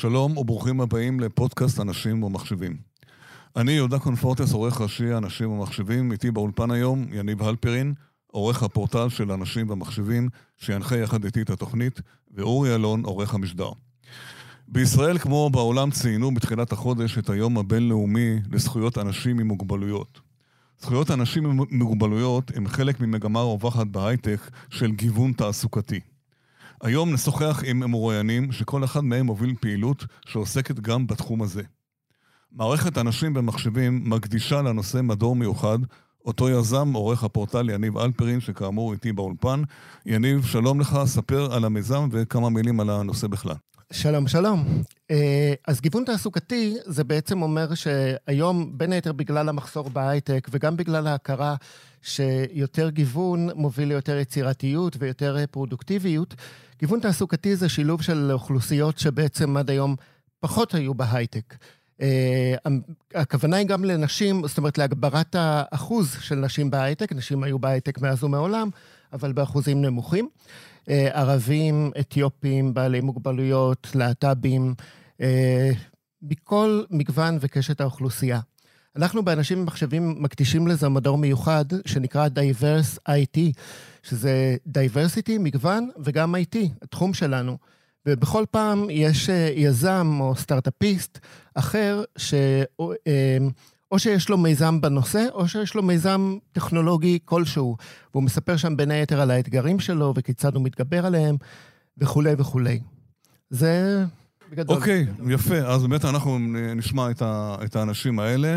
שלום וברוכים הבאים לפודקאסט אנשים ומחשבים. אני יהודה קונפורטס, עורך ראשי אנשים ומחשבים, איתי באולפן היום יניב הלפרין, עורך הפורטל של אנשים ומחשבים, שינחה יחד איתי את התוכנית, ואורי אלון, עורך המשדר. בישראל כמו בעולם ציינו בתחילת החודש את היום הבינלאומי לזכויות אנשים עם מוגבלויות. זכויות אנשים עם מוגבלויות הם חלק ממגמה רווחת בהייטק של גיוון תעסוקתי. היום נשוחח עם מרואיינים שכל אחד מהם מוביל פעילות שעוסקת גם בתחום הזה. מערכת אנשים במחשבים מקדישה לנושא מדור מיוחד, אותו יזם עורך הפורטל יניב אלפרין, שכאמור איתי באולפן. יניב, שלום לך, ספר על המיזם וכמה מילים על הנושא בכלל. שלום, שלום. אה, אז גיוון תעסוקתי זה בעצם אומר שהיום, בין היתר בגלל המחסור בהייטק וגם בגלל ההכרה שיותר גיוון מוביל ליותר יצירתיות ויותר פרודוקטיביות, גיוון תעסוקתי זה שילוב של אוכלוסיות שבעצם עד היום פחות היו בהייטק. אה, הכוונה היא גם לנשים, זאת אומרת להגברת האחוז של נשים בהייטק, נשים היו בהייטק מאז ומעולם, אבל באחוזים נמוכים. אה, ערבים, אתיופים, בעלי מוגבלויות, להט"בים, אה, מכל מגוון וקשת האוכלוסייה. אנחנו באנשים במחשבים מקדישים לזה מדור מיוחד שנקרא Diverse IT, שזה Diversity, מגוון וגם IT, התחום שלנו. ובכל פעם יש אה, יזם או סטארט-אפיסט אחר, ש... או שיש לו מיזם בנושא, או שיש לו מיזם טכנולוגי כלשהו. והוא מספר שם בין היתר על האתגרים שלו וכיצד הוא מתגבר עליהם, וכולי וכולי. זה בגדול. אוקיי, okay, יפה. אז באמת אנחנו נשמע את, ה, את האנשים האלה.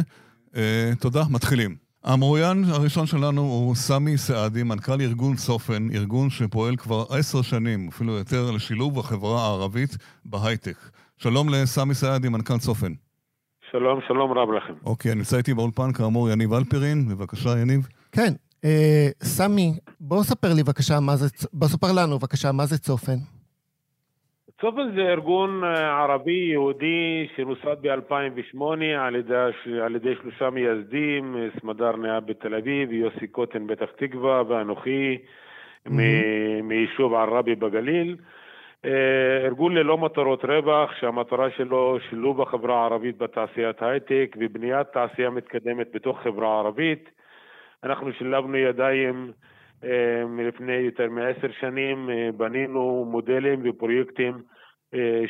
אה, תודה, מתחילים. המרואיין הראשון שלנו הוא סמי סעדי, מנכ"ל ארגון צופן, ארגון שפועל כבר עשר שנים, אפילו יותר, לשילוב החברה הערבית בהייטק. שלום לסמי סעדי, מנכ"ל צופן. שלום, שלום רב לכם. אוקיי, נמצא איתי באולפן כאמור יניב אלפרין, בבקשה יניב. כן, אה, סמי, בוא ספר לי בבקשה מה זה, בוא ספר לנו בבקשה מה זה צופן. צופן זה ארגון אה, ערבי יהודי שנוסד ב-2008 על, על ידי שלושה מייסדים, סמדר נאה בתל אביב, יוסי קוטן פתח תקווה ואנוכי mm-hmm. מיישוב עראבי בגליל. אה, ארגון ללא מטרות רווח, שהמטרה שלו שילוב החברה הערבית בתעשיית הייטק ובניית תעשייה מתקדמת בתוך חברה ערבית. אנחנו שילבנו ידיים אה, מלפני יותר מעשר שנים, אה, בנינו מודלים ופרויקטים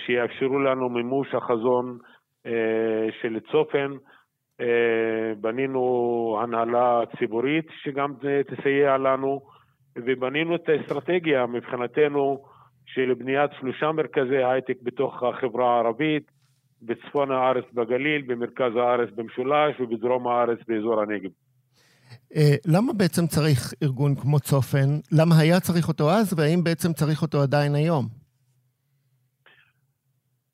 שיאפשרו לנו מימוש החזון של צופן. בנינו הנהלה ציבורית שגם תסייע לנו, ובנינו את האסטרטגיה מבחינתנו של בניית שלושה מרכזי הייטק בתוך החברה הערבית, בצפון הארץ בגליל, במרכז הארץ במשולש ובדרום הארץ באזור הנגב. אה, למה בעצם צריך ארגון כמו צופן? למה היה צריך אותו אז, והאם בעצם צריך אותו עדיין היום?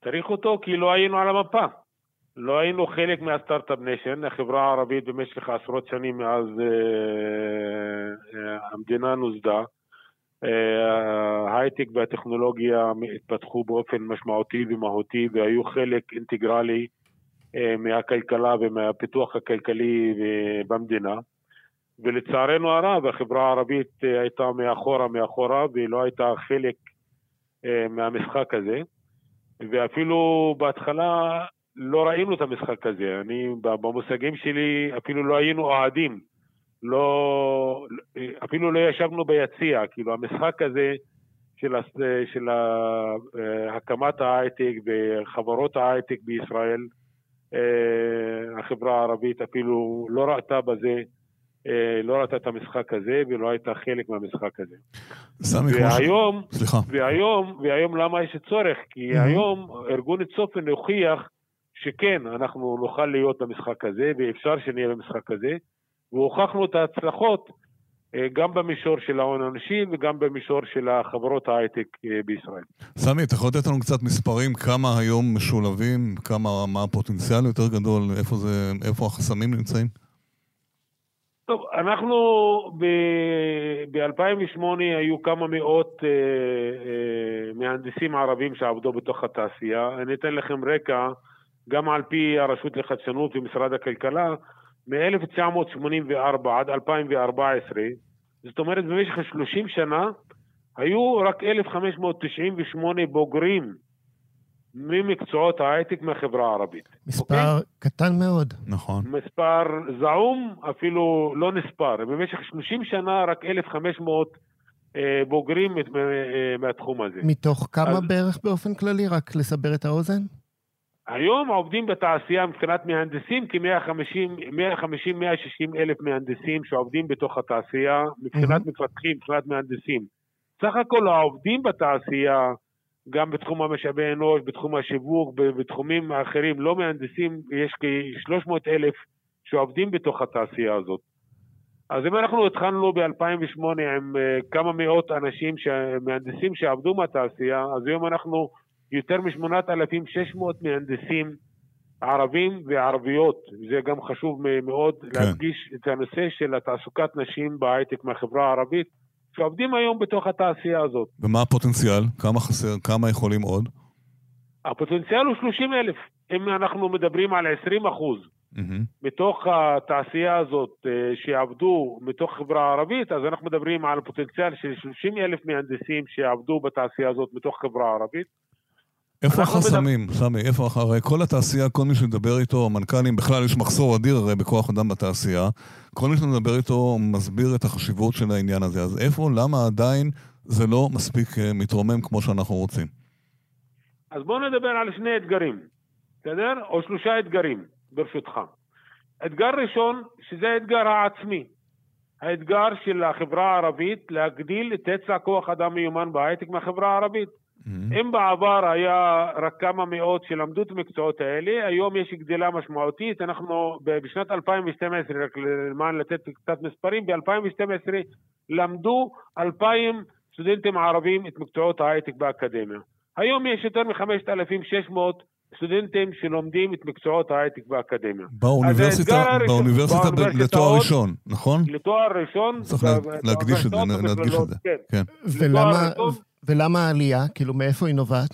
צריך אותו כי לא היינו על המפה. לא היינו חלק מה start-up nation, החברה הערבית במשך עשרות שנים מאז אה, אה, המדינה נוסדה. אה, ההייטק והטכנולוגיה התפתחו באופן משמעותי ומהותי והיו חלק אינטגרלי אה, מהכלכלה ומהפיתוח הכלכלי אה, במדינה. ולצערנו הרב, החברה הערבית הייתה מאחורה מאחורה והיא לא הייתה חלק מהמשחק הזה. ואפילו בהתחלה לא ראינו את המשחק הזה. אני, במושגים שלי, אפילו לא היינו אוהדים. לא, אפילו לא ישבנו ביציע, כאילו המשחק הזה של, של הקמת ההייטק וחברות ההייטק בישראל, אה, החברה הערבית אפילו לא ראתה בזה, אה, לא ראתה את המשחק הזה ולא הייתה חלק מהמשחק הזה. סמי, והיום, סליחה. והיום, והיום למה יש צורך? כי mm-hmm. היום ארגון צופן הוכיח שכן, אנחנו נוכל להיות במשחק הזה ואפשר שנהיה במשחק הזה. והוכחנו את ההצלחות אה, גם במישור של ההון האנושי וגם במישור של החברות ההייטק אה, בישראל. סמי, אתה יכול לתת לנו קצת מספרים כמה היום משולבים, כמה, מה הפוטנציאל יותר גדול, איפה, זה, איפה החסמים נמצאים? טוב, אנחנו ב-2008 ב- היו כמה מאות אה, אה, מהנדסים ערבים שעבדו בתוך התעשייה. אני אתן לכם רקע, גם על פי הרשות לחדשנות ומשרד הכלכלה, מ-1984 עד 2014, זאת אומרת במשך 30 שנה, היו רק 1,598 בוגרים ממקצועות ההייטק מהחברה הערבית. מספר okay? אוקיי? קטן מאוד. נכון. מספר זעום, אפילו לא נספר. במשך 30 שנה רק 1,500 אה, בוגרים אה, מהתחום הזה. מתוך כמה אז... בערך באופן כללי? רק לסבר את האוזן? היום עובדים בתעשייה מבחינת מהנדסים כ-150-160 אלף מהנדסים שעובדים בתוך התעשייה, מבחינת mm-hmm. מפתחים, מבחינת מהנדסים. סך הכל העובדים בתעשייה, גם בתחום המשאבי אנוש, בתחום השיווק, בתחומים האחרים, לא מהנדסים, יש כ-300 אלף שעובדים בתוך התעשייה הזאת. אז אם אנחנו התחלנו ב-2008 עם uh, כמה מאות אנשים, מהנדסים שעבדו מהתעשייה, אז היום אנחנו יותר מ-8,600 מהנדסים ערבים וערביות. זה גם חשוב מאוד כן. להדגיש את הנושא של התעסוקת נשים בהייטק מהחברה הערבית, שעובדים היום בתוך התעשייה הזאת. ומה הפוטנציאל? כמה חסר? כמה יכולים עוד? הפוטנציאל הוא 30 אלף. אם אנחנו מדברים על 20 אחוז mm-hmm. מתוך התעשייה הזאת אה, שיעבדו מתוך חברה הערבית, אז אנחנו מדברים על פוטנציאל של 30 אלף מהנדסים שיעבדו בתעשייה הזאת מתוך חברה הערבית. איפה החסמים, מדבר... סמי? איפה, הרי כל התעשייה, כל מי שמדבר איתו, המנכ"לים, בכלל יש מחסור אדיר הרי בכוח אדם בתעשייה. כל מי שמדבר איתו מסביר את החשיבות של העניין הזה. אז איפה, למה עדיין זה לא מספיק אה, מתרומם כמו שאנחנו רוצים? אז בואו נדבר על שני אתגרים, בסדר? או שלושה אתגרים, ברשותך. אתגר ראשון, שזה האתגר העצמי. האתגר של החברה הערבית להגדיל את היצע כוח אדם מיומן בהייטק מהחברה הערבית. Mm-hmm. אם בעבר היה רק כמה מאות שלמדו את המקצועות האלה, היום יש גדילה משמעותית. אנחנו בשנת 2012, רק למען לתת קצת מספרים, ב-2012 למדו 2,000 סטודנטים ערבים את מקצועות ההייטק באקדמיה. היום יש יותר מ-5,600 סטודנטים שלומדים את מקצועות ההייטק באקדמיה. באוניברסיטה, באוניברסיטה לתואר ראשון, נכון? לתואר ראשון. צריך להקדיש את זה, נדגיש את זה. כן. כן. ולמה, ולמה העלייה? כאילו, מאיפה היא נובעת?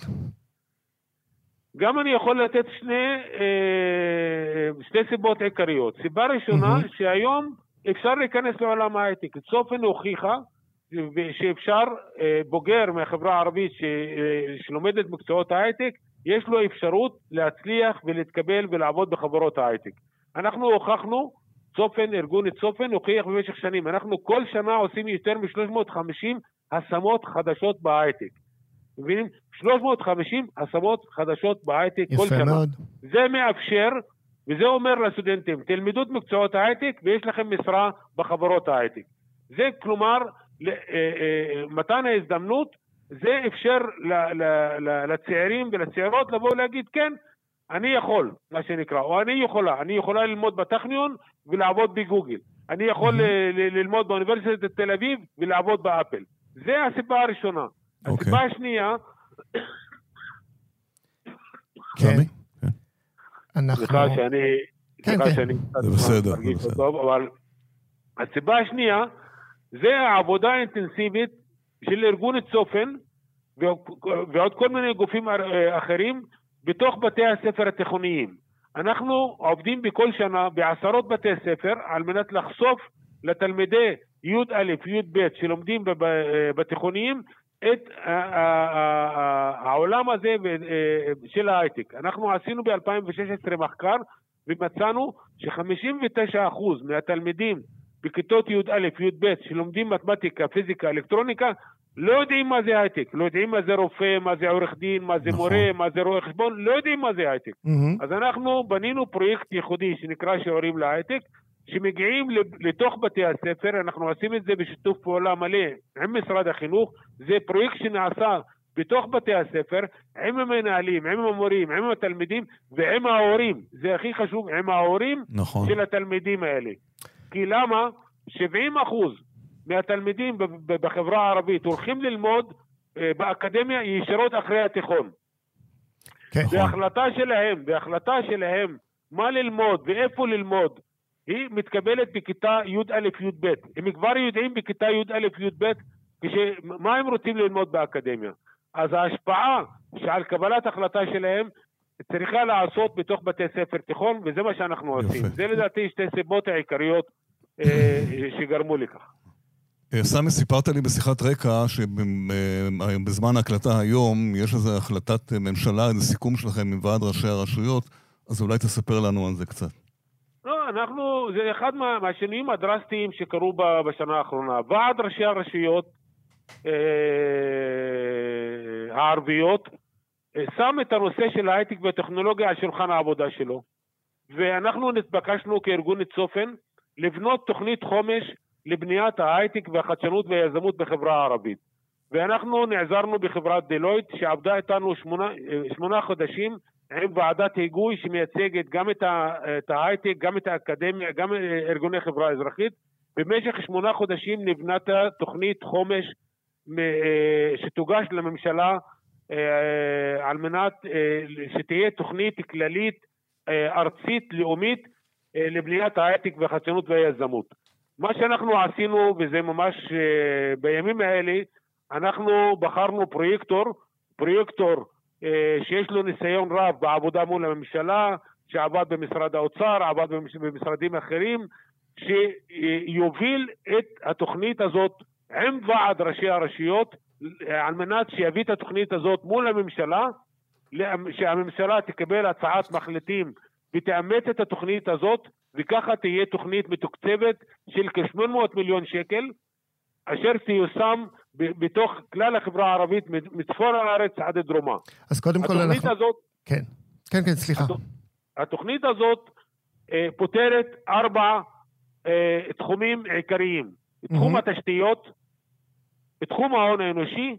גם אני יכול לתת שני, אה, שתי סיבות עיקריות. סיבה ראשונה, mm-hmm. שהיום אפשר להיכנס לעולם ההייטק. צופן הוכיחה שאפשר, אה, בוגר מהחברה הערבית אה, שלומד את מקצועות ההייטק, יש לו אפשרות להצליח ולהתקבל ולעבוד בחברות ההייטק. אנחנו הוכחנו, צופן, ארגון צופן הוכיח במשך שנים, אנחנו כל שנה עושים יותר מ-350 השמות חדשות בהייטק. מבינים? 350 השמות חדשות בהייטק כל שנה. יפה מאוד. זה מאפשר, וזה אומר לסטודנטים, תלמדו את מקצועות ההייטק ויש לכם משרה בחברות ההייטק. זה כלומר, אה, אה, מתן ההזדמנות, זה אפשר לצעירים ולצעירות לבוא ולהגיד, כן, אני יכול, מה שנקרא, או אני יכולה, אני יכולה ללמוד בטכניון ולעבוד בגוגל. אני יכול ללמוד באוניברסיטת תל אביב ולעבוד באפל. זה הסיבה הראשונה. אוקיי. הסיבה השנייה... כן. אנחנו... סליחה שאני... כן, כן. שאני זה בסדר, זה בסדר. אבל הסיבה השנייה זה העבודה האינטנסיבית של ארגון צופן ועוד כל מיני גופים אחרים בתוך בתי הספר התיכוניים. אנחנו עובדים בכל שנה בעשרות בתי ספר על מנת לחשוף לתלמידי י"א, י"ב, שלומדים בתיכוניים, את העולם הזה של ההייטק. אנחנו עשינו ב-2016 מחקר ומצאנו ש-59% מהתלמידים בכיתות י"א, י"ב, שלומדים מתמטיקה, פיזיקה, אלקטרוניקה, לא יודעים מה זה הייטק, לא יודעים מה זה רופא, מה זה עורך דין, מה זה נכון. מורה, מה זה רואה חשבון, לא יודעים מה זה הייטק. Mm-hmm. אז אנחנו בנינו פרויקט ייחודי שנקרא שיעורים להייטק, שמגיעים לתוך בתי הספר, אנחנו עושים את זה בשיתוף פעולה מלא עם משרד החינוך, זה פרויקט שנעשה בתוך בתי הספר, עם המנהלים, עם המורים, עם התלמידים ועם ההורים, זה הכי חשוב, עם ההורים נכון. של התלמידים האלה. כי למה? 70 אחוז מהתלמידים בחברה הערבית הולכים ללמוד אה, באקדמיה ישירות אחרי התיכון. כן. והחלטה שלהם, והחלטה שלהם מה ללמוד ואיפה ללמוד, היא מתקבלת בכיתה י"א-י"ב. הם כבר יודעים בכיתה י"א-י"ב מה הם רוצים ללמוד באקדמיה. אז ההשפעה שעל קבלת החלטה שלהם צריכה לעשות בתוך בתי ספר תיכון, וזה מה שאנחנו יפה. עושים. זה לדעתי שתי סיבות העיקריות אה, שגרמו לכך. אה, סמי, סיפרת לי בשיחת רקע שבזמן ההקלטה היום יש איזו החלטת ממשלה, איזה סיכום שלכם עם ועד ראשי הרשויות, אז אולי תספר לנו על זה קצת. אנחנו, זה אחד מה, מהשינויים הדרסטיים שקרו בשנה האחרונה. ועד ראשי הרשויות אה, הערביות אה, שם את הנושא של ההייטק והטכנולוגיה על שולחן העבודה שלו. ואנחנו נתבקשנו כארגון צופן לבנות תוכנית חומש לבניית ההייטק והחדשנות והיזמות בחברה הערבית. ואנחנו נעזרנו בחברת דלויט שעבדה איתנו שמונה, שמונה חודשים עם ועדת היגוי שמייצגת גם את, ההייטק, גם את האקדמיה, גם ארגוני חברה אזרחית. במשך שמונה חודשים נבנתה תוכנית חומש אה, שתוגש לממשלה אה, על מנת אה, שתהיה תוכנית כללית ארצית לאומית לבניית ההייטק והחדשנות והיזמות. מה שאנחנו עשינו, וזה ממש בימים האלה, אנחנו בחרנו פרויקטור, פרויקטור שיש לו ניסיון רב בעבודה מול הממשלה, שעבד במשרד האוצר, עבד במשרדים אחרים, שיוביל את התוכנית הזאת עם ועד ראשי הרשויות על מנת שיביא את התוכנית הזאת מול הממשלה, שהממשלה תקבל הצעת מחליטים ותאמץ את התוכנית הזאת, וככה תהיה תוכנית מתוקצבת של כ-800 מיליון שקל, אשר תיושם בתוך כלל החברה הערבית, מצפון הארץ עד דרומה. אז קודם כל אנחנו... התוכנית הזאת... כן, כן, כן, סליחה. התוכנית הזאת אה, פותרת ארבע אה, תחומים עיקריים. תחום התשתיות, בתחום ההון האנושי,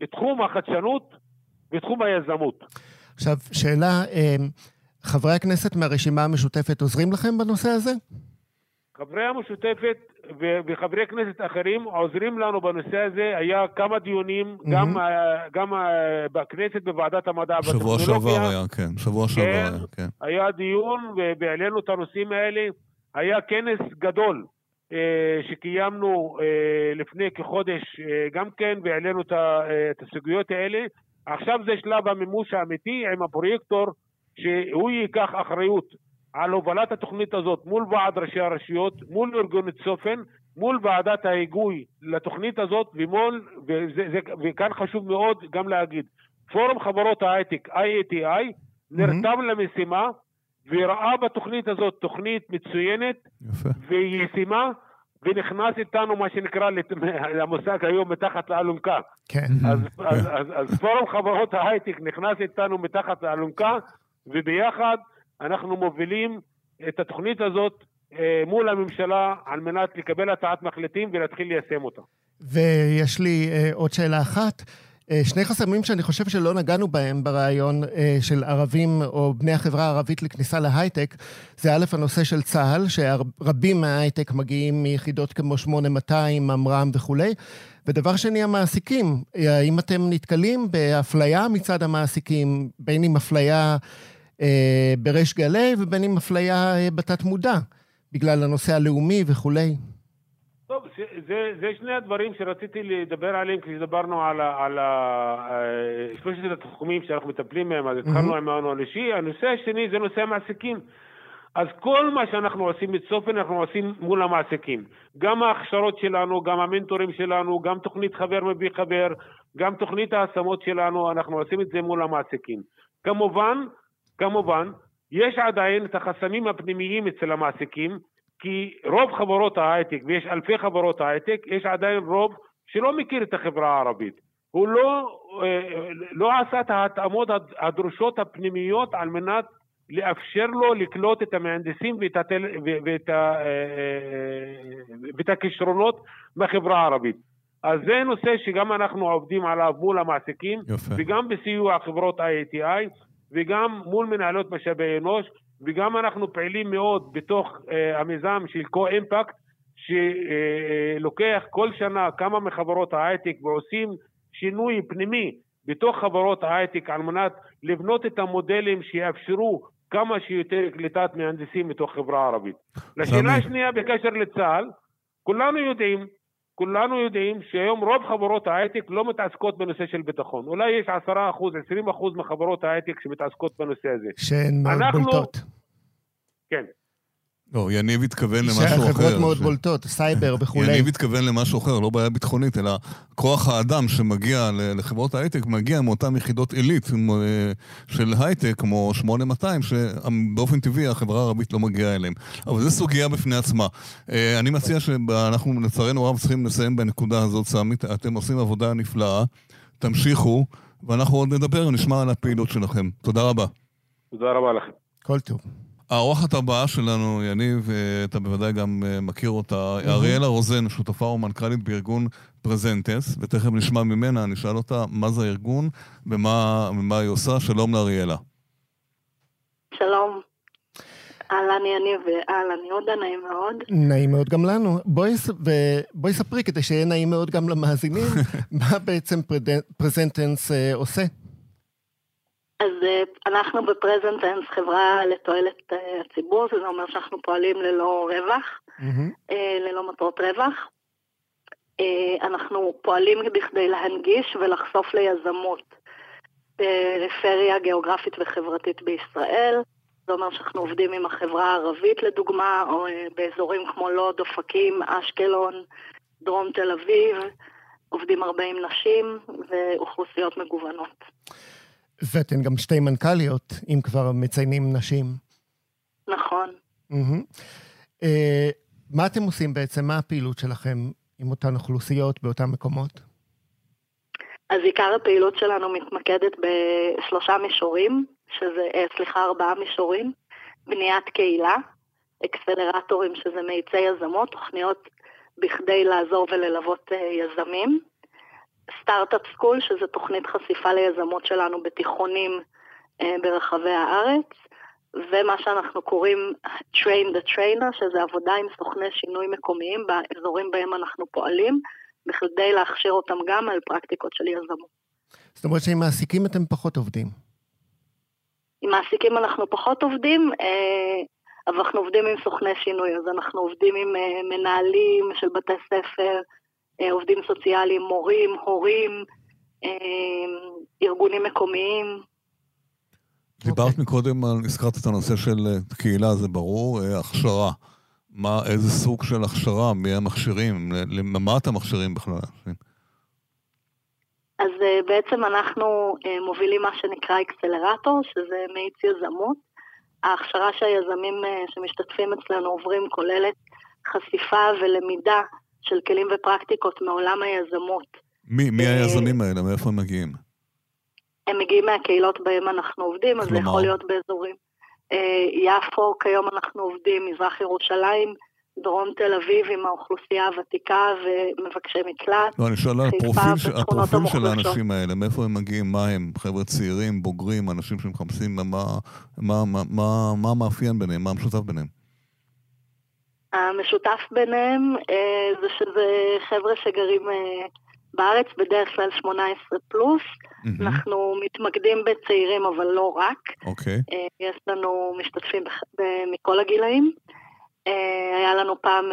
בתחום החדשנות, בתחום היזמות. עכשיו, שאלה, אמ, חברי הכנסת מהרשימה המשותפת עוזרים לכם בנושא הזה? חברי המשותפת וחברי כנסת אחרים עוזרים לנו בנושא הזה. היה כמה דיונים, mm-hmm. גם, גם בכנסת, בוועדת המדע והטכנולוגיה. שבוע שעבר היה, כן. שבוע שעבר כן, היה, כן. היה דיון והעלינו את הנושאים האלה. היה כנס גדול אה, שקיימנו אה, לפני כחודש אה, גם כן, והעלינו את הסוגיות האלה. עכשיו זה שלב המימוש האמיתי עם הפרויקטור, שהוא ייקח אחריות על הובלת התוכנית הזאת מול ועד ראשי הרשויות, מול ארגון צופן, מול ועדת ההיגוי לתוכנית הזאת, ומול, וזה, זה, וכאן חשוב מאוד גם להגיד, פורום חברות ההייטק, IATI, נרתם mm-hmm. למשימה וראה בתוכנית הזאת תוכנית מצוינת יפה. וישימה, ונכנס איתנו מה שנקרא למושג היום מתחת לאלונקה. כן. אז. אז, אז, אז פורום חברות ההייטק נכנס איתנו מתחת לאלונקה, וביחד אנחנו מובילים את התוכנית הזאת אה, מול הממשלה על מנת לקבל הצעת מחליטים ולהתחיל ליישם אותה. ויש לי אה, עוד שאלה אחת. אה, שני חסמים שאני חושב שלא נגענו בהם ברעיון של ערבים או בני החברה הערבית לכניסה להייטק, זה א', הנושא של צה"ל, שרבים מההייטק מגיעים מיחידות כמו 8200, ממר"ם וכולי. ודבר שני, המעסיקים. האם אתם נתקלים באפליה מצד המעסיקים, בין אם אפליה בריש גלי ובין אם אפליה אה, בתת מודע, בגלל הנושא הלאומי וכולי? טוב, זה, זה שני הדברים שרציתי לדבר עליהם כשדיברנו על, על אה, שלושת התחומים שאנחנו מטפלים בהם, אז התחלנו עם ההון האנושי. הנושא השני זה נושא המעסיקים. אז כל מה שאנחנו עושים בצופן אנחנו עושים מול המעסיקים. גם ההכשרות שלנו, גם המנטורים שלנו, גם תוכנית חבר מביא חבר, גם תוכנית ההשמות שלנו, אנחנו עושים את זה מול המעסיקים. כמובן, כמובן, יש עדיין את החסמים הפנימיים אצל המעסיקים, כי רוב חברות ההייטק, ויש אלפי חברות ההייטק, יש עדיין רוב שלא מכיר את החברה הערבית. הוא לא, אה, לא עשה את ההתאמות הדרושות הפנימיות על מנת לאפשר לו לקלוט את המהנדסים ואת, התל, ואת, ה, אה, אה, ואת הכישרונות בחברה הערבית. אז זה נושא שגם אנחנו עובדים עליו מול המעסיקים, יפה. וגם בסיוע חברות IATI, וגם מול מנהלות משאבי אנוש, וגם אנחנו פעילים מאוד בתוך uh, המיזם של קו-אימפקט, שלוקח כל שנה כמה מחברות ההייטק ועושים שינוי פנימי בתוך חברות ההייטק על מנת לבנות את המודלים שיאפשרו כמה שיותר קליטת מהנדסים מתוך חברה ערבית. לשאלה השנייה בקשר לצה"ל, כולנו יודעים כולנו יודעים שהיום רוב חברות ההייטק לא מתעסקות בנושא של ביטחון. אולי יש עשרה אחוז, עשרים אחוז מחברות ההייטק שמתעסקות בנושא הזה. שהן אנחנו... בולטות. כן. לא, יניב התכוון למשהו אחר. שהחברות מאוד ש... בולטות, סייבר וכולי. יניב התכוון למשהו אחר, לא בעיה ביטחונית, אלא כוח האדם שמגיע לחברות ההייטק מגיע מאותן יחידות עילית אה, של הייטק, כמו 8200, שבאופן טבעי החברה הערבית לא מגיעה אליהם. אבל זו סוגיה בפני עצמה. אה, אני מציע שאנחנו לצערנו רב צריכים לסיים בנקודה הזאת, סמי, אתם עושים עבודה נפלאה, תמשיכו, ואנחנו עוד נדבר, נשמע על הפעילות שלכם. תודה רבה. תודה רבה לכם. כל טוב. האורחת הבאה שלנו, יניב, אה, אתה בוודאי גם אה, מכיר אותה, mm-hmm. אריאלה רוזן, שותפה ומנכ"לית בארגון פרזנטס, ותכף נשמע ממנה, נשאל אותה מה זה הארגון ומה, ומה היא עושה. שלום לאריאלה. שלום. אהלן יניב ואהלן יהודה, נעים מאוד. נעים מאוד גם לנו. בואי, בואי ספרי כדי שיהיה נעים מאוד גם למאזינים, מה בעצם פרזנטנס אה, עושה. אז אה, אנחנו בפרזנטנס חברה לתועלת אה, הציבור, שזה אומר שאנחנו פועלים ללא רווח, mm-hmm. ללא מטרות רווח. אנחנו פועלים בכדי להנגיש ולחשוף ליזמות פריפריה גיאוגרפית וחברתית בישראל. זה אומר שאנחנו עובדים עם החברה הערבית לדוגמה, או באזורים כמו לוד, אופקים, אשקלון, דרום תל אביב, עובדים הרבה עם נשים ואוכלוסיות מגוונות. ואתן גם שתי מנכ"ליות, אם כבר מציינים נשים. נכון. Mm-hmm. מה אתם עושים בעצם? מה הפעילות שלכם עם אותן אוכלוסיות באותם מקומות? אז עיקר הפעילות שלנו מתמקדת בשלושה מישורים, שזה, אה, סליחה, ארבעה מישורים. בניית קהילה, אקסלרטורים, שזה מאיצי יזמות, תוכניות בכדי לעזור וללוות אה, יזמים. סטארט-אפ סקול, שזה תוכנית חשיפה ליזמות שלנו בתיכונים אה, ברחבי הארץ, ומה שאנחנו קוראים Train the Trainer, שזה עבודה עם סוכני שינוי מקומיים באזורים בהם אנחנו פועלים, בכדי להכשיר אותם גם על פרקטיקות של יזמות. זאת אומרת שעם מעסיקים אתם פחות עובדים. עם מעסיקים אנחנו פחות עובדים, אה, אבל אנחנו עובדים עם סוכני שינוי, אז אנחנו עובדים עם אה, מנהלים של בתי ספר, עובדים סוציאליים, מורים, הורים, אה, ארגונים מקומיים. דיברת okay. מקודם, הזכרת את הנושא של אה, קהילה, זה ברור, הכשרה. מה, איזה סוג של הכשרה, מי המכשירים, למה אתם מכשירים בכלל? אז בעצם אנחנו מובילים מה שנקרא אקסלרטור, שזה מאיץ יזמות. ההכשרה שהיזמים שמשתתפים אצלנו עוברים כוללת חשיפה ולמידה של כלים ופרקטיקות מעולם היזמות. מי, מי אה, היזמים האלה? מאיפה הם מגיעים? הם מגיעים מהקהילות בהם אנחנו עובדים, אז זה יכול להיות באזורים. אה, יפו, כיום אנחנו עובדים, מזרח ירושלים, דרום תל אביב עם האוכלוסייה הוותיקה ומבקשי מקלט. לא, אני שואל על הפרופיל, הפרופיל של האנשים האלה, מאיפה הם מגיעים, מה הם, חבר'ה צעירים, בוגרים, אנשים שמחפשים, מה, מה, מה, מה, מה מאפיין ביניהם, מה המשותף ביניהם? המשותף ביניהם אה, זה שזה חבר'ה שגרים אה, בארץ, בדרך כלל 18 פלוס. Mm-hmm. אנחנו מתמקדים בצעירים, אבל לא רק. אוקיי. Okay. אה, יש לנו משתתפים מכל הגילאים. היה לנו פעם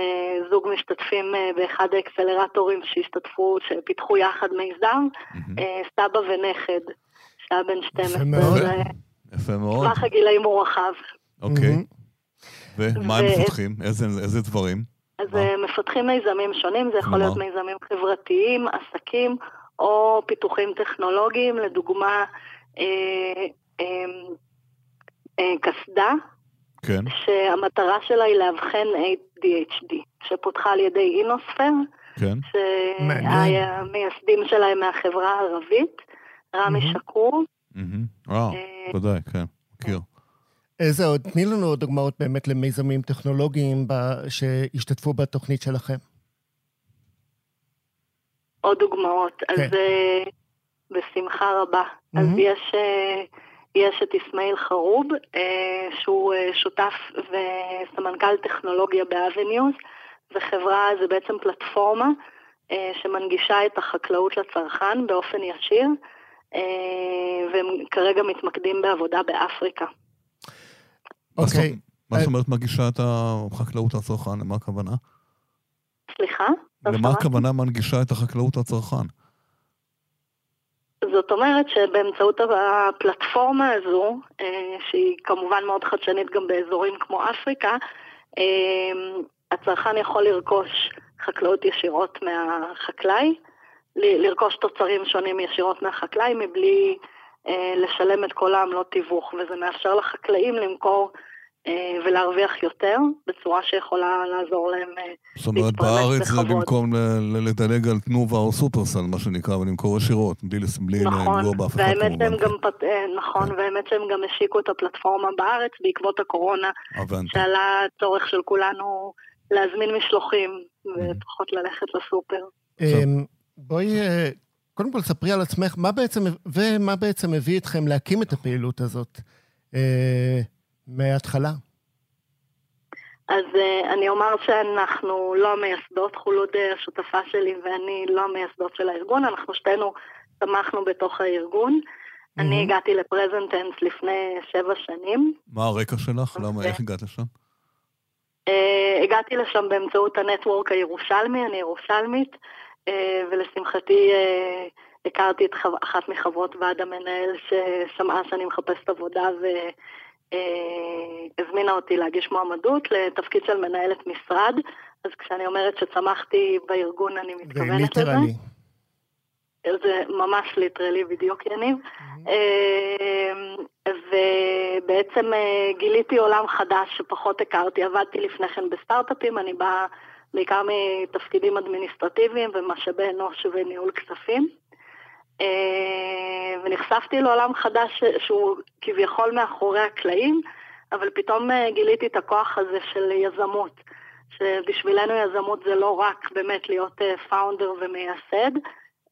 זוג משתתפים באחד האקסלרטורים שהשתתפו, שפיתחו יחד מיזם, mm-hmm. סבא ונכד, שהיה בן 12. יפה מאוד. יפה מאוד. טווח הגילאים הוא רחב. אוקיי. Okay. ומה הם מפתחים? איזה, איזה דברים? אז מה? אה, מפתחים מיזמים שונים, זה יכול להיות מיזמים חברתיים, עסקים, או פיתוחים טכנולוגיים, לדוגמה, אה, אה, אה, קסדה, כן. שהמטרה שלה היא לאבחן ADHD, שפותחה על ידי אינוספר, כן. שהמייסדים שלהם מהחברה הערבית, רמי mm-hmm. שקור. Mm-hmm. וואו, אה, ודאי, כן. איזה עוד? תני לנו עוד דוגמאות באמת למיזמים טכנולוגיים שהשתתפו בתוכנית שלכם. עוד דוגמאות. כן. אז uh, בשמחה רבה. Mm-hmm. אז יש, uh, יש את אסמאעיל חרוב, uh, שהוא שותף וסמנכ"ל טכנולוגיה באבניוז. זו חברה, זה בעצם פלטפורמה שמנגישה את החקלאות לצרכן באופן ישיר, והם כרגע מתמקדים בעבודה באפריקה. אוקיי. מה זאת אומרת מגישה את החקלאות לצרכן? למה הכוונה? סליחה? למה הכוונה מנגישה את החקלאות לצרכן? זאת אומרת שבאמצעות הפלטפורמה הזו, אה, שהיא כמובן מאוד חדשנית גם באזורים כמו אפריקה, הצרכן יכול לרכוש חקלאות ישירות מהחקלאי, לרכוש תוצרים שונים ישירות מהחקלאי מבלי אה, לשלם את כל העמלות תיווך, וזה מאפשר לחקלאים למכור אה, ולהרוויח יותר, בצורה שיכולה לעזור להם להתפרנס בכבוד. זאת אומרת, בארץ זה במקום לדלג על תנובה או סופרסל, מה שנקרא, ולמכור ישירות, בלי, נכון, לפגוע באף אחד כמובן. גם, נכון, כן. והאמת שהם גם השיקו את הפלטפורמה בארץ בעקבות הקורונה, שעלה הצורך של כולנו להזמין משלוחים, ופחות ללכת לסופר. בואי, אה, קודם כל ספרי על עצמך, מה בעצם, ומה בעצם הביא אתכם להקים את הפעילות הזאת אה, מההתחלה? אז uh, אני אומר שאנחנו לא המייסדות, חולוד השותפה שלי ואני לא המייסדות של הארגון, אנחנו שתינו צמחנו בתוך הארגון. Mm-hmm. אני הגעתי לפרזנטנס לפני שבע שנים. מה הרקע שלך? למה, איך הגעת לשם? אה, הגעתי לשם באמצעות ה network הירושלמי, אני ירושלמית. אה, ולשמחתי אה, הכרתי את אחת מחברות ועד המנהל ששמעה שאני מחפשת עבודה והזמינה אותי להגיש מועמדות לתפקיד של מנהלת משרד. אז כשאני אומרת שצמחתי בארגון, אני מתכוונת לזה. זה literally. זה ממש literally, בדיוק יניב. Mm-hmm. ובעצם גיליתי עולם חדש שפחות הכרתי. עבדתי לפני כן בסטארט-אפים, אני באה בעיקר מתפקידים אדמיניסטרטיביים ומשאבי אנוש וניהול כספים. אה, ונחשפתי לעולם חדש שהוא כביכול מאחורי הקלעים, אבל פתאום אה, גיליתי את הכוח הזה של יזמות, שבשבילנו יזמות זה לא רק באמת להיות פאונדר אה, ומייסד,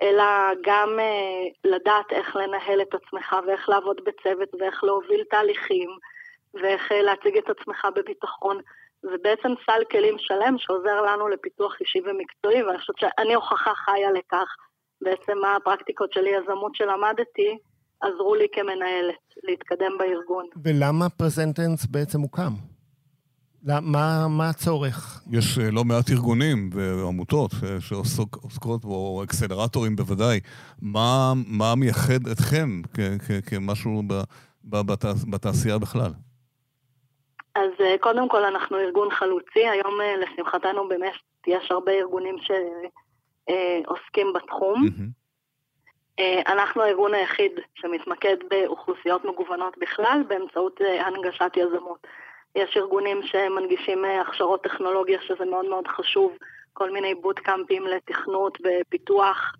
אלא גם לדעת איך לנהל את עצמך ואיך לעבוד בצוות ואיך להוביל תהליכים ואיך להציג את עצמך בביטחון. זה בעצם סל כלים שלם שעוזר לנו לפיתוח אישי ומקצועי, ואני חושבת שאני הוכחה חיה לכך. בעצם מה הפרקטיקות של יזמות שלמדתי, עזרו לי כמנהלת להתקדם בארגון. ולמה פרזנטנס בעצם הוקם? מה, מה הצורך? יש אה, לא מעט ארגונים ועמותות אה, שעוסקות, או אקסלרטורים בוודאי. מה, מה מייחד אתכם כמשהו בתעשייה בכלל? אז אה, קודם כל אנחנו ארגון חלוצי, היום לשמחתנו באמת יש הרבה ארגונים שעוסקים בתחום. אנחנו הארגון היחיד שמתמקד באוכלוסיות מגוונות בכלל באמצעות אה, הנגשת יזמות. יש ארגונים שמנגישים הכשרות טכנולוגיה שזה מאוד מאוד חשוב, כל מיני בוטקאמפים לתכנות ופיתוח,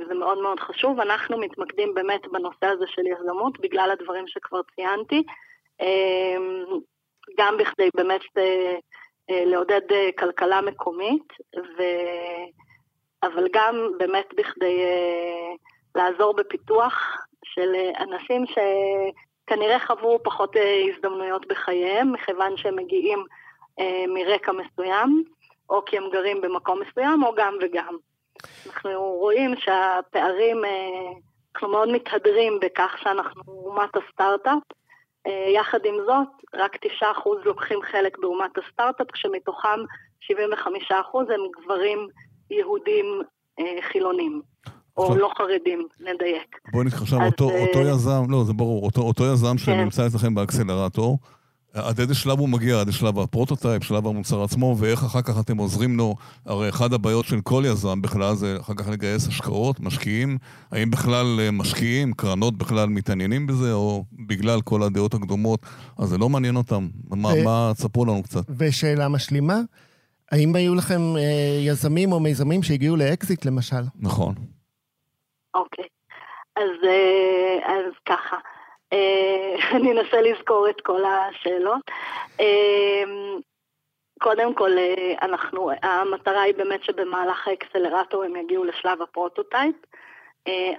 וזה מאוד מאוד חשוב. אנחנו מתמקדים באמת בנושא הזה של יזמות בגלל הדברים שכבר ציינתי. גם בכדי באמת אה, אה, לעודד אה, כלכלה מקומית, ו... אבל גם באמת בכדי לעזור בפיתוח של אנשים שכנראה חוו פחות הזדמנויות בחייהם, מכיוון שהם מגיעים מרקע מסוים, או כי הם גרים במקום מסוים, או גם וגם. אנחנו רואים שהפערים, אנחנו מאוד מתהדרים בכך שאנחנו אומת הסטארט-אפ, אה, יחד עם זאת, רק 9% לוקחים חלק באומת הסטארט-אפ, כשמתוכם 75% הם גברים יהודים אה, חילונים. או לא חרדים, נדייק. בואי נתחיל עכשיו, אותו, אה, אותו יזם, לא, זה ברור, אותו, אותו יזם כן. שנמצא אצלכם באקסלרטור, עד איזה שלב הוא מגיע? עד שלב ה prototype, שלב המוצר עצמו, ואיך אחר כך אתם עוזרים לו? הרי אחת הבעיות של כל יזם בכלל זה אחר כך לגייס השקעות, משקיעים. האם בכלל אה, משקיעים, קרנות בכלל מתעניינים בזה, או בגלל כל הדעות הקדומות, אז זה לא מעניין אותם? מה, ו... מה, תספרו לנו קצת. ושאלה משלימה, האם היו לכם אה, יזמים או מיזמים שהגיעו לאקזיט למשל? נכון. אוקיי, אז, אה, אז ככה. אה, אני אנסה לזכור את כל השאלות. אה, קודם כל, אה, אנחנו, המטרה היא באמת שבמהלך האקסלרטור הם יגיעו לשלב ה prototype.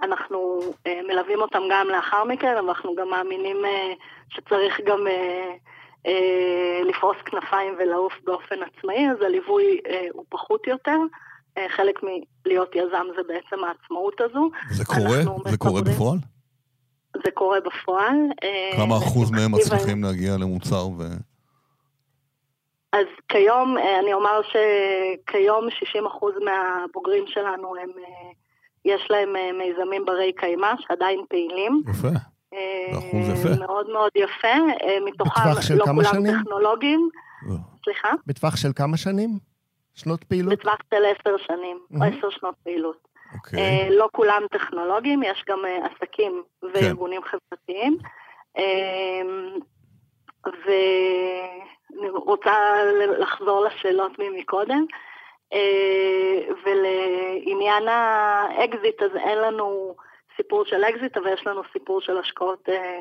אנחנו מלווים אותם גם לאחר מכן, אבל אנחנו גם מאמינים שצריך גם לפרוס כנפיים ולעוף באופן עצמאי, אז הליווי הוא פחות יותר. חלק מלהיות יזם זה בעצם העצמאות הזו. זה קורה? זה קורה בפועל? זה קורה בפועל. אה, כמה אחוז מהם מצליחים להגיע למוצר ו... אז כיום, אה, אני אומר שכיום 60 אחוז מהבוגרים שלנו הם, אה, יש להם מיזמים ברי קיימא שעדיין פעילים. יפה. אחוז יפה. מאוד מאוד יפה. מתוכם לא כולם שנים? טכנולוגיים, סליחה? בטווח של כמה שנים? שנות פעילות? בטווח של עשר שנים, או מהמם. עשר שנות פעילות. אוקיי. אה, לא כולם טכנולוגיים, יש גם אה, עסקים וארגונים חברתיים. אה, ואני רוצה לחזור לשאלות ממקודם. אה, ולעניין האקזיט, אז אין לנו סיפור של אקזיט, אבל יש לנו סיפור של השקעות אה,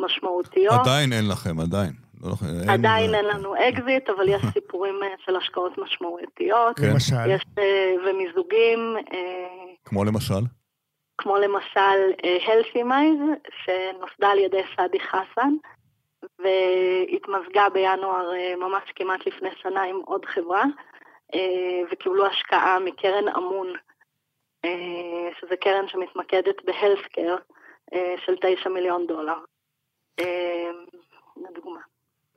משמעותיות. עדיין אין לכם, עדיין. לא, אין- עדיין אין לנו אקזיט, אבל יש סיפורים אה, של השקעות משמעותיות. כן. למשל. יש אה, ומיזוגים, אה, כמו למשל? כמו למשל Healthymize, שנוסדה על ידי שאדי חסן, והתמזגה בינואר אה, ממש כמעט לפני שנה עם עוד חברה, אה, וקיבלו השקעה מקרן אמון, אה, שזה קרן שמתמקדת בהלסקר של 9 מיליון דולר. אה, לדוגמה.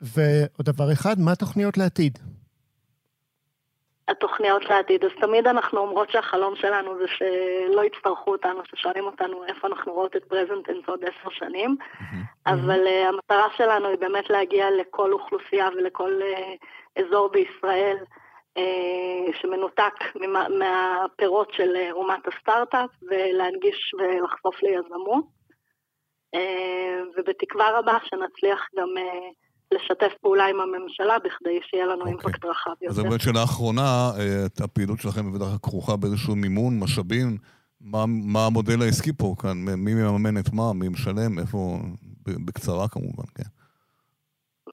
ועוד דבר אחד, מה התוכניות לעתיד? התוכניות לעתיד. אז תמיד אנחנו אומרות שהחלום שלנו זה שלא יצטרכו אותנו, ששואלים אותנו איפה אנחנו רואות את פרזנטנס עוד עשר שנים, אבל uh, המטרה שלנו היא באמת להגיע לכל אוכלוסייה ולכל uh, אזור בישראל שמנותק ממה, מהפירות של אומת הסטארט-אפ, ולהנגיש ולחשוף ליזמות. Uh, ובתקווה רבה שנצליח גם... לשתף פעולה עם הממשלה בכדי שיהיה לנו אוקיי. אימפקט רחב אז יותר. באמת שאלה אחרונה, אה, את הפעילות שלכם כלל כרוכה באיזשהו מימון, משאבים, מה, מה המודל העסקי פה כאן? מי מממן את מה? מי משלם? איפה? בקצרה כמובן, כן.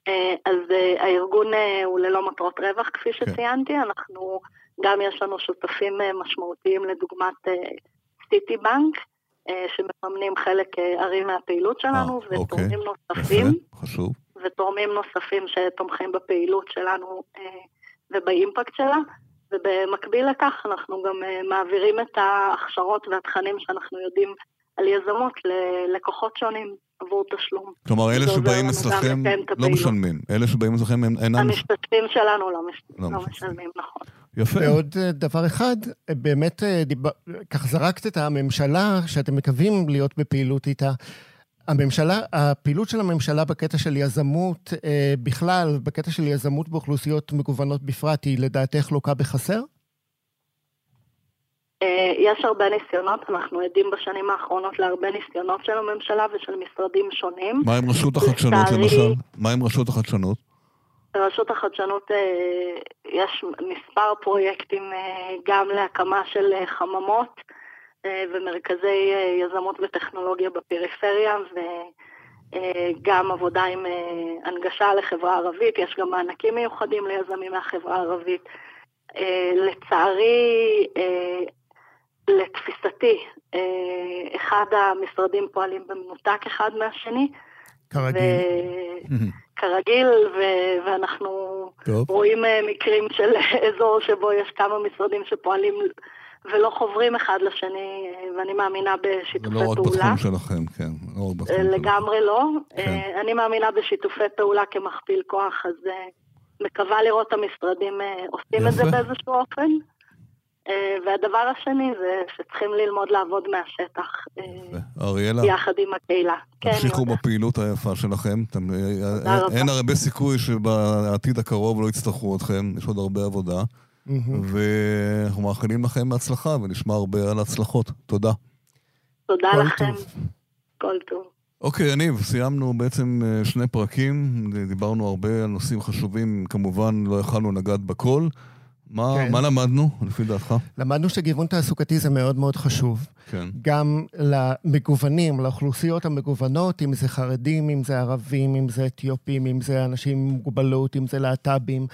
אה, אז אה, הארגון אה, הוא ללא מטרות רווח, כפי כן. שציינתי. אנחנו, גם יש לנו שותפים משמעותיים לדוגמת סיטי בנק, שמממנים חלק ארי מהפעילות שלנו, אה, אוקיי. ותורמים נוספים, יפה, חשוב. ותורמים נוספים שתומכים בפעילות שלנו ובאימפקט שלה. ובמקביל לכך אנחנו גם מעבירים את ההכשרות והתכנים שאנחנו יודעים על יזמות ללקוחות שונים עבור תשלום. כלומר, אלה שבאים אצלכם לא. משלמים. אלה שבאים אצלכם הם אינם... המשתתפים שלנו לא, מש... לא לא. משלמים, נכון. יפה. ועוד אה, דבר אחד, אה, באמת, אה, דיב... כך זרקת את הממשלה, שאתם מקווים להיות בפעילות איתה. הממשלה, הפעילות של הממשלה בקטע של יזמות אה, בכלל, בקטע של יזמות באוכלוסיות מגוונות בפרט, היא לדעתך לוקה בחסר? אה, יש הרבה ניסיונות, אנחנו עדים בשנים האחרונות להרבה ניסיונות של הממשלה ושל משרדים שונים. מה עם רשות החדשנות לצערי- למשל? מה עם רשות החדשנות? ברשות החדשנות אה, יש מספר פרויקטים אה, גם להקמה של חממות ומרכזי יזמות וטכנולוגיה בפריפריה וגם עבודה עם הנגשה לחברה ערבית, יש גם מענקים מיוחדים ליזמים מהחברה הערבית. לצערי, לתפיסתי, אה, אחד המשרדים פועלים במנותק אחד מהשני. כרגיל. כרגיל, ו- ואנחנו טוב. רואים אה, מקרים של אזור שבו יש כמה משרדים שפועלים ולא חוברים אחד לשני, אה, ואני מאמינה זה בשיתופי לא רק פעולה. בתחום שלכם, כן. לא רק בתחום אה, שלכם. לגמרי לא. כן. אני מאמינה בשיתופי פעולה כמכפיל כוח, אז מקווה לראות את המשרדים עושים את זה יפה. באיזשהו אופן. אה, והדבר השני זה שצריכים ללמוד לעבוד מהשטח, אה, אריאלה, יחד עם הקהילה. כן, תמשיכו. בפעילות היפה שלכם. אתם- רבה. אין הרבה סיכוי שבעתיד הקרוב לא יצטרכו אתכם, יש עוד הרבה עבודה. ואנחנו מאחלים לכם בהצלחה ונשמע הרבה על הצלחות. תודה. תודה לכם, טוב. כל טוב. אוקיי, יניב, סיימנו בעצם אה, שני פרקים, דיברנו הרבה על נושאים חשובים, כמובן לא יכלנו לגעת בכל. מה, כן. מה למדנו, לפי דעתך? למדנו שגיוון תעסוקתי זה מאוד מאוד חשוב. כן. גם למגוונים, לאוכלוסיות המגוונות, אם זה חרדים, אם זה ערבים, אם זה אתיופים, אם זה אנשים עם מוגבלות, אם זה להט"בים.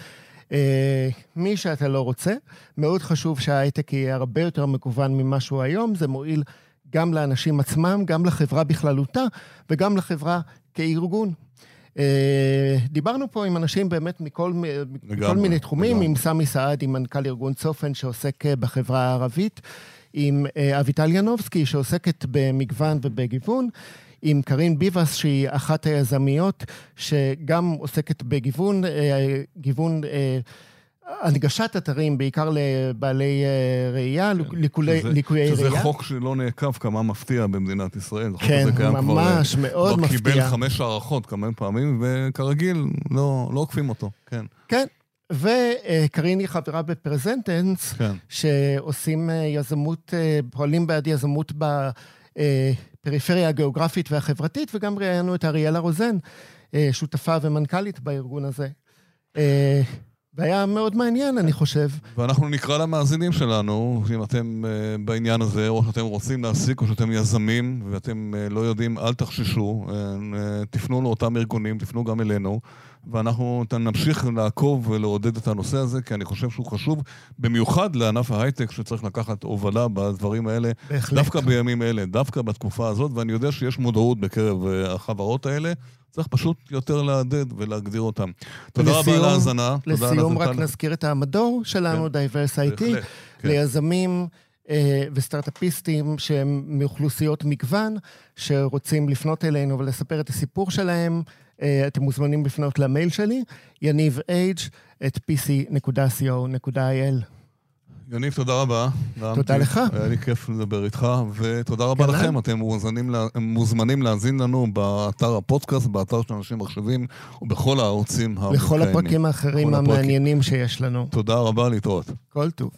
אה, מי שאתה לא רוצה. מאוד חשוב שההייטק יהיה הרבה יותר מגוון ממה שהוא היום. זה מועיל גם לאנשים עצמם, גם לחברה בכללותה, וגם לחברה כארגון. אה, דיברנו פה עם אנשים באמת מכל, מכל מיני תחומים, לגמרי. עם סמי סעדי, מנכ"ל ארגון צופן, שעוסק אה, בחברה הערבית, עם אה, אביטל ינובסקי, שעוסקת במגוון ובגיוון, עם קרין ביבס, שהיא אחת היזמיות, שגם עוסקת בגיוון, גיוון, הנגשת אתרים, בעיקר לבעלי אה, ראייה, ליקולי- שזה- ליקויי שזה ראייה. חוק שלא נעקב, כמה מפתיע במדינת ישראל. כן, קיים כבר, ממש, מאוד כבר מפתיע. קיבל חמש הערכות כמה פעמים, וכרגיל, לא, לא עוקפים אותו. כן. כן, וקרין היא חברה בפרזנטנס, כן. שעושים יזמות, פועלים בעד יזמות בפריפריה הגיאוגרפית והחברתית, וגם ראיינו את אריאלה רוזן, שותפה ומנכ"לית בארגון הזה. והיה מאוד מעניין, אני חושב. ואנחנו נקרא למאזינים שלנו, אם אתם uh, בעניין הזה, או שאתם רוצים להעסיק, או שאתם יזמים, ואתם uh, לא יודעים, אל תחששו, uh, uh, תפנו לאותם ארגונים, תפנו גם אלינו, ואנחנו נמשיך לעקוב ולעודד את הנושא הזה, כי אני חושב שהוא חשוב, במיוחד לענף ההייטק, שצריך לקחת הובלה בדברים האלה, בהחלט. דווקא בימים אלה, דווקא בתקופה הזאת, ואני יודע שיש מודעות בקרב החברות האלה. צריך פשוט יותר לחדד ולהגדיר אותם. תודה רבה על ההאזנה. לסיום רק נזכיר את המדור שלנו, כן. Diverse IT, כן. ליזמים אה, וסטארט-אפיסטים שהם מאוכלוסיות מגוון, שרוצים לפנות אלינו ולספר את הסיפור שלהם. אה, אתם מוזמנים לפנות למייל שלי, יניב אייג' את pc.co.il. יניב, תודה רבה. תודה לך. היה לי כיף לדבר איתך, ותודה רבה לכם. אתם מוזמנים, מוזמנים להאזין לנו באתר הפודקאסט, באתר של אנשים מחשבים, ובכל הערוצים המתקיימים. בכל הפרקים האחרים המעניינים שיש לנו. תודה רבה, להתראות. כל טוב.